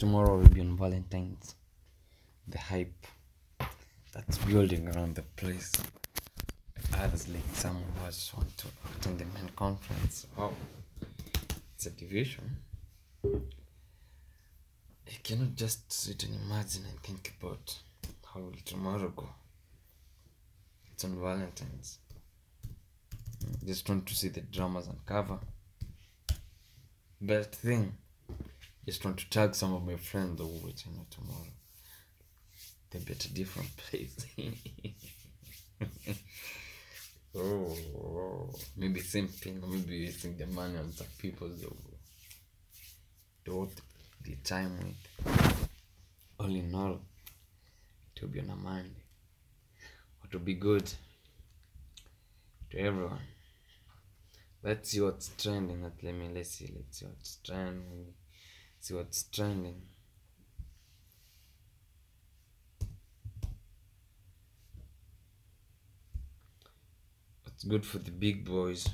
tomorrow will be on Valentine's. The hype that's building around the place. Others like some of us want to attend the main conference. Wow, it's a division. I cannot just sit and imagine and think about how will tomorrow go. It's on Valentine's. Just want to see the dramas on cover. Best thing, just want to tag some of my friends will watching it tomorrow. They'll be at a different place. oh, oh, maybe same thing, maybe wasting the money on some people who don't the time with. All in all, it will be on a Monday. What will be good to everyone. Let's see what's trending. Let me let's see. Let's see what's trending. See what's trending. What's good for the big boys?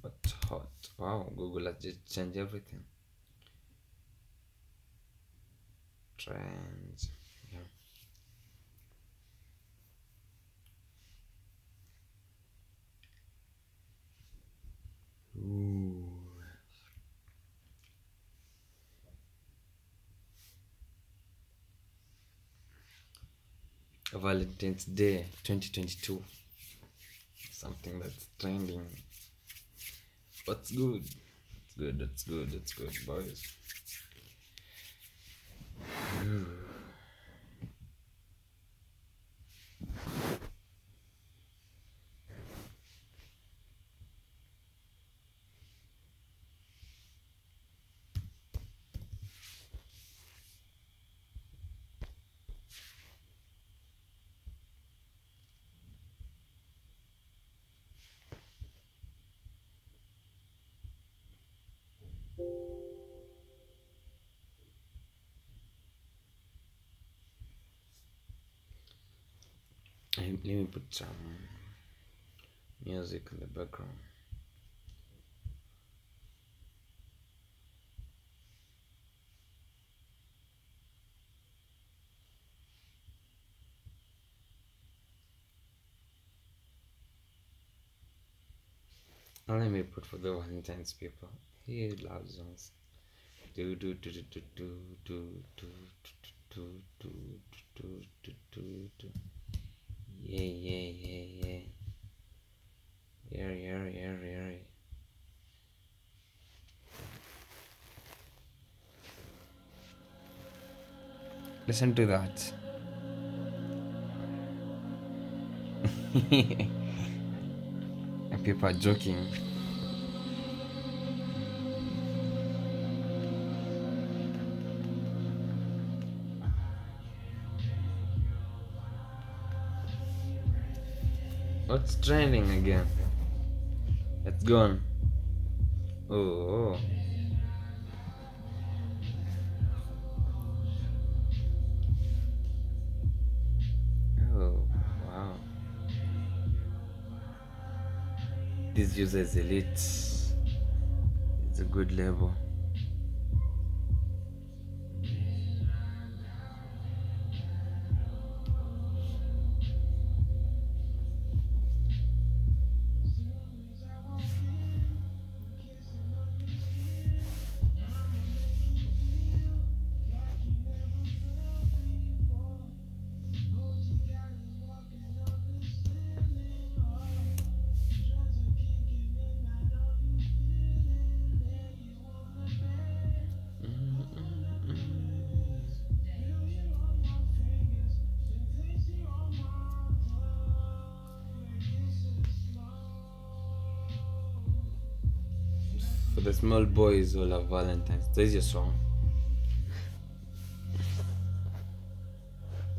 What's hot? Wow, Google has just changed everything. Trends. Yeah. Valentine's Day 2022. Something that's trending. What's good? It's good, that's good, that's good, boys. Hmm. Let me put some music in the background. Let me put for the Valentine's people. He loves. Do do do do do do do do do do do do do do. Yeah yeah yeah yeah. Yeah yeah yeah yeah. Listen to that. people are joking. What's trending again? It's gone. Oh, oh. Oh, wow. This user is elite. It's a good level. For the small boys who love Valentine's, there's your song.